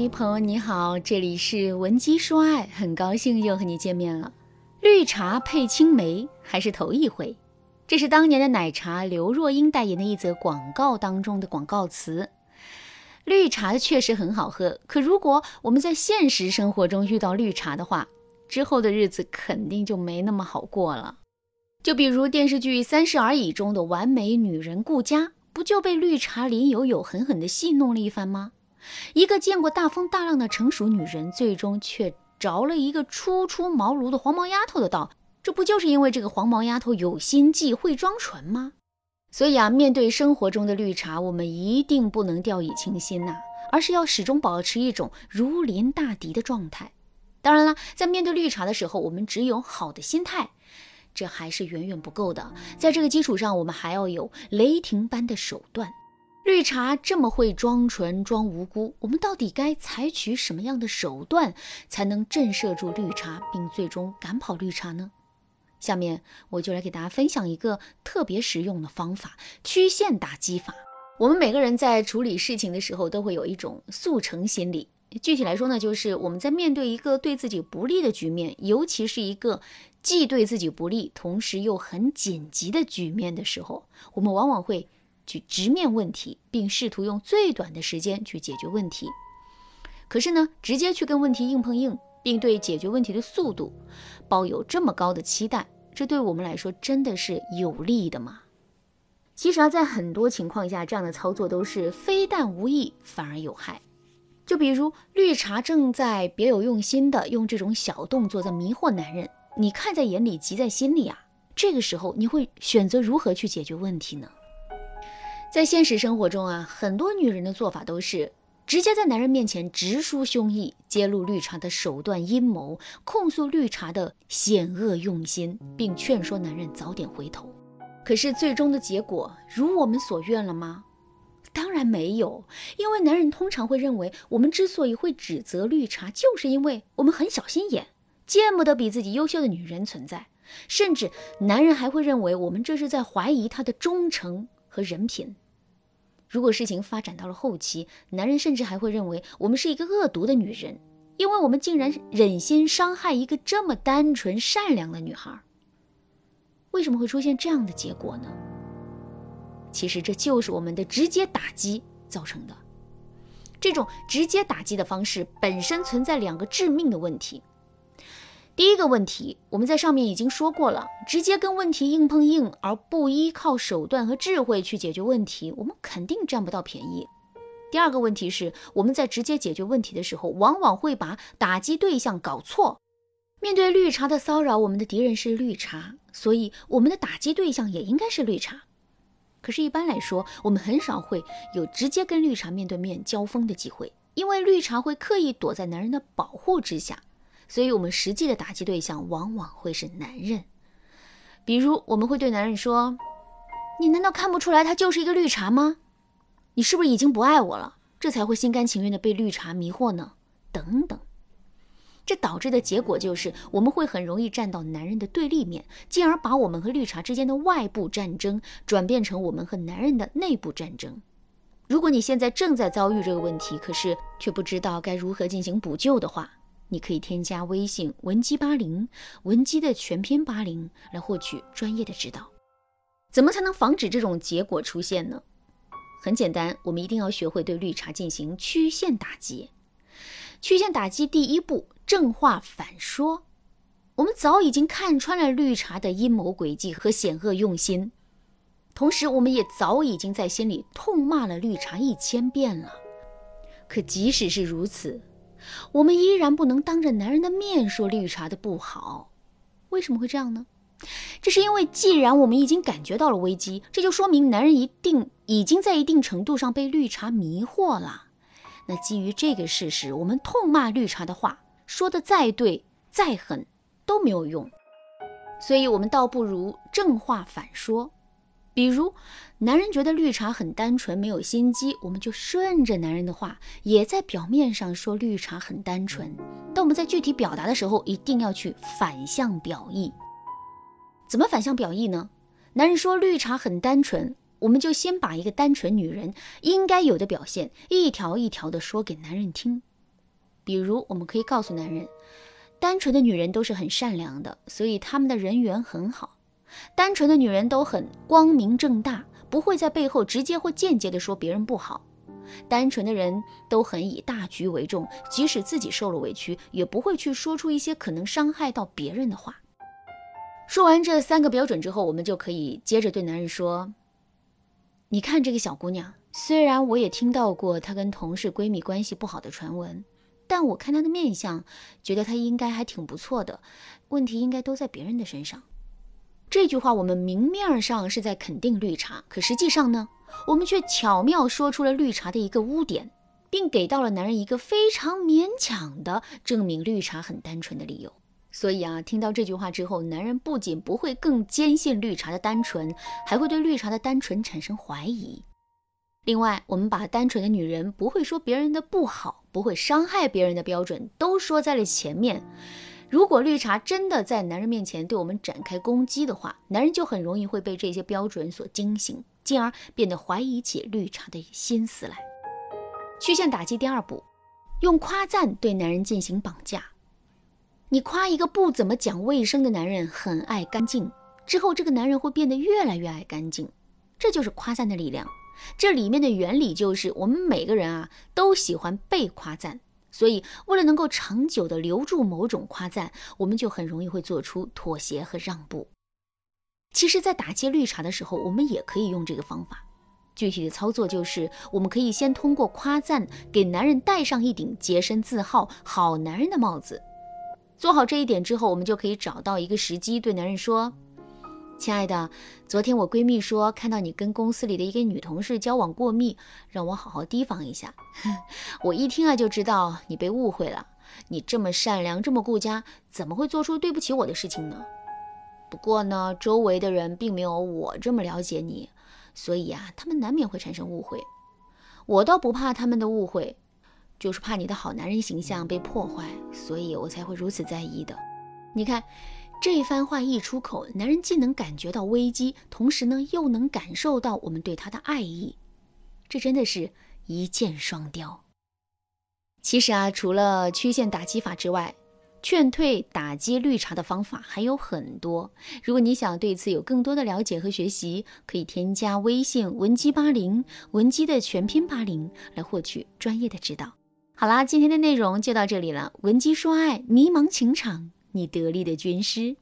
嗨，朋友你好，这里是文姬说爱，很高兴又和你见面了。绿茶配青梅还是头一回，这是当年的奶茶刘若英代言的一则广告当中的广告词。绿茶确实很好喝，可如果我们在现实生活中遇到绿茶的话，之后的日子肯定就没那么好过了。就比如电视剧《三十而已》中的完美女人顾佳，不就被绿茶林有有狠狠地戏弄了一番吗？一个见过大风大浪的成熟女人，最终却着了一个初出茅庐的黄毛丫头的道，这不就是因为这个黄毛丫头有心计、会装纯吗？所以啊，面对生活中的绿茶，我们一定不能掉以轻心呐，而是要始终保持一种如临大敌的状态。当然了，在面对绿茶的时候，我们只有好的心态，这还是远远不够的。在这个基础上，我们还要有雷霆般的手段。绿茶这么会装纯装无辜，我们到底该采取什么样的手段才能震慑住绿茶，并最终赶跑绿茶呢？下面我就来给大家分享一个特别实用的方法——曲线打击法。我们每个人在处理事情的时候，都会有一种速成心理。具体来说呢，就是我们在面对一个对自己不利的局面，尤其是一个既对自己不利，同时又很紧急的局面的时候，我们往往会。去直面问题，并试图用最短的时间去解决问题。可是呢，直接去跟问题硬碰硬，并对解决问题的速度抱有这么高的期待，这对我们来说真的是有利的吗？其实啊，在很多情况下，这样的操作都是非但无益，反而有害。就比如绿茶正在别有用心的用这种小动作在迷惑男人，你看在眼里，急在心里啊。这个时候，你会选择如何去解决问题呢？在现实生活中啊，很多女人的做法都是直接在男人面前直抒胸臆，揭露绿茶的手段阴谋，控诉绿茶的险恶用心，并劝说男人早点回头。可是最终的结果如我们所愿了吗？当然没有，因为男人通常会认为，我们之所以会指责绿茶，就是因为我们很小心眼，见不得比自己优秀的女人存在，甚至男人还会认为我们这是在怀疑他的忠诚。和人品。如果事情发展到了后期，男人甚至还会认为我们是一个恶毒的女人，因为我们竟然忍心伤害一个这么单纯善良的女孩。为什么会出现这样的结果呢？其实这就是我们的直接打击造成的。这种直接打击的方式本身存在两个致命的问题。第一个问题，我们在上面已经说过了，直接跟问题硬碰硬，而不依靠手段和智慧去解决问题，我们肯定占不到便宜。第二个问题是，我们在直接解决问题的时候，往往会把打击对象搞错。面对绿茶的骚扰，我们的敌人是绿茶，所以我们的打击对象也应该是绿茶。可是，一般来说，我们很少会有直接跟绿茶面对面交锋的机会，因为绿茶会刻意躲在男人的保护之下。所以，我们实际的打击对象往往会是男人。比如，我们会对男人说：“你难道看不出来他就是一个绿茶吗？你是不是已经不爱我了，这才会心甘情愿的被绿茶迷惑呢？”等等。这导致的结果就是，我们会很容易站到男人的对立面，进而把我们和绿茶之间的外部战争转变成我们和男人的内部战争。如果你现在正在遭遇这个问题，可是却不知道该如何进行补救的话，你可以添加微信文姬八零，文姬的全篇八零来获取专业的指导。怎么才能防止这种结果出现呢？很简单，我们一定要学会对绿茶进行曲线打击。曲线打击第一步，正话反说。我们早已经看穿了绿茶的阴谋诡计和险恶用心，同时我们也早已经在心里痛骂了绿茶一千遍了。可即使是如此，我们依然不能当着男人的面说绿茶的不好，为什么会这样呢？这是因为，既然我们已经感觉到了危机，这就说明男人一定已经在一定程度上被绿茶迷惑了。那基于这个事实，我们痛骂绿茶的话说的再对再狠都没有用，所以我们倒不如正话反说。比如，男人觉得绿茶很单纯，没有心机，我们就顺着男人的话，也在表面上说绿茶很单纯。但我们在具体表达的时候，一定要去反向表意。怎么反向表意呢？男人说绿茶很单纯，我们就先把一个单纯女人应该有的表现，一条一条的说给男人听。比如，我们可以告诉男人，单纯的女人都是很善良的，所以他们的人缘很好。单纯的女人都很光明正大，不会在背后直接或间接的说别人不好。单纯的人都很以大局为重，即使自己受了委屈，也不会去说出一些可能伤害到别人的话。说完这三个标准之后，我们就可以接着对男人说：“你看这个小姑娘，虽然我也听到过她跟同事闺蜜关系不好的传闻，但我看她的面相，觉得她应该还挺不错的。问题应该都在别人的身上。”这句话我们明面上是在肯定绿茶，可实际上呢，我们却巧妙说出了绿茶的一个污点，并给到了男人一个非常勉强的证明绿茶很单纯的理由。所以啊，听到这句话之后，男人不仅不会更坚信绿茶的单纯，还会对绿茶的单纯产生怀疑。另外，我们把单纯的女人不会说别人的不好，不会伤害别人的标准都说在了前面。如果绿茶真的在男人面前对我们展开攻击的话，男人就很容易会被这些标准所惊醒，进而变得怀疑起绿茶的心思来。曲线打击第二步，用夸赞对男人进行绑架。你夸一个不怎么讲卫生的男人很爱干净，之后这个男人会变得越来越爱干净，这就是夸赞的力量。这里面的原理就是，我们每个人啊都喜欢被夸赞。所以，为了能够长久地留住某种夸赞，我们就很容易会做出妥协和让步。其实，在打击绿茶的时候，我们也可以用这个方法。具体的操作就是，我们可以先通过夸赞给男人戴上一顶洁身自好、好男人的帽子。做好这一点之后，我们就可以找到一个时机对男人说。亲爱的，昨天我闺蜜说看到你跟公司里的一个女同事交往过密，让我好好提防一下。我一听啊就知道你被误会了。你这么善良，这么顾家，怎么会做出对不起我的事情呢？不过呢，周围的人并没有我这么了解你，所以啊，他们难免会产生误会。我倒不怕他们的误会，就是怕你的好男人形象被破坏，所以我才会如此在意的。你看。这番话一出口，男人既能感觉到危机，同时呢又能感受到我们对他的爱意，这真的是一箭双雕。其实啊，除了曲线打击法之外，劝退打击绿茶的方法还有很多。如果你想对此有更多的了解和学习，可以添加微信文姬八零，文姬的全拼八零，来获取专业的指导。好啦，今天的内容就到这里了。文姬说爱，迷茫情场。你得力的军师。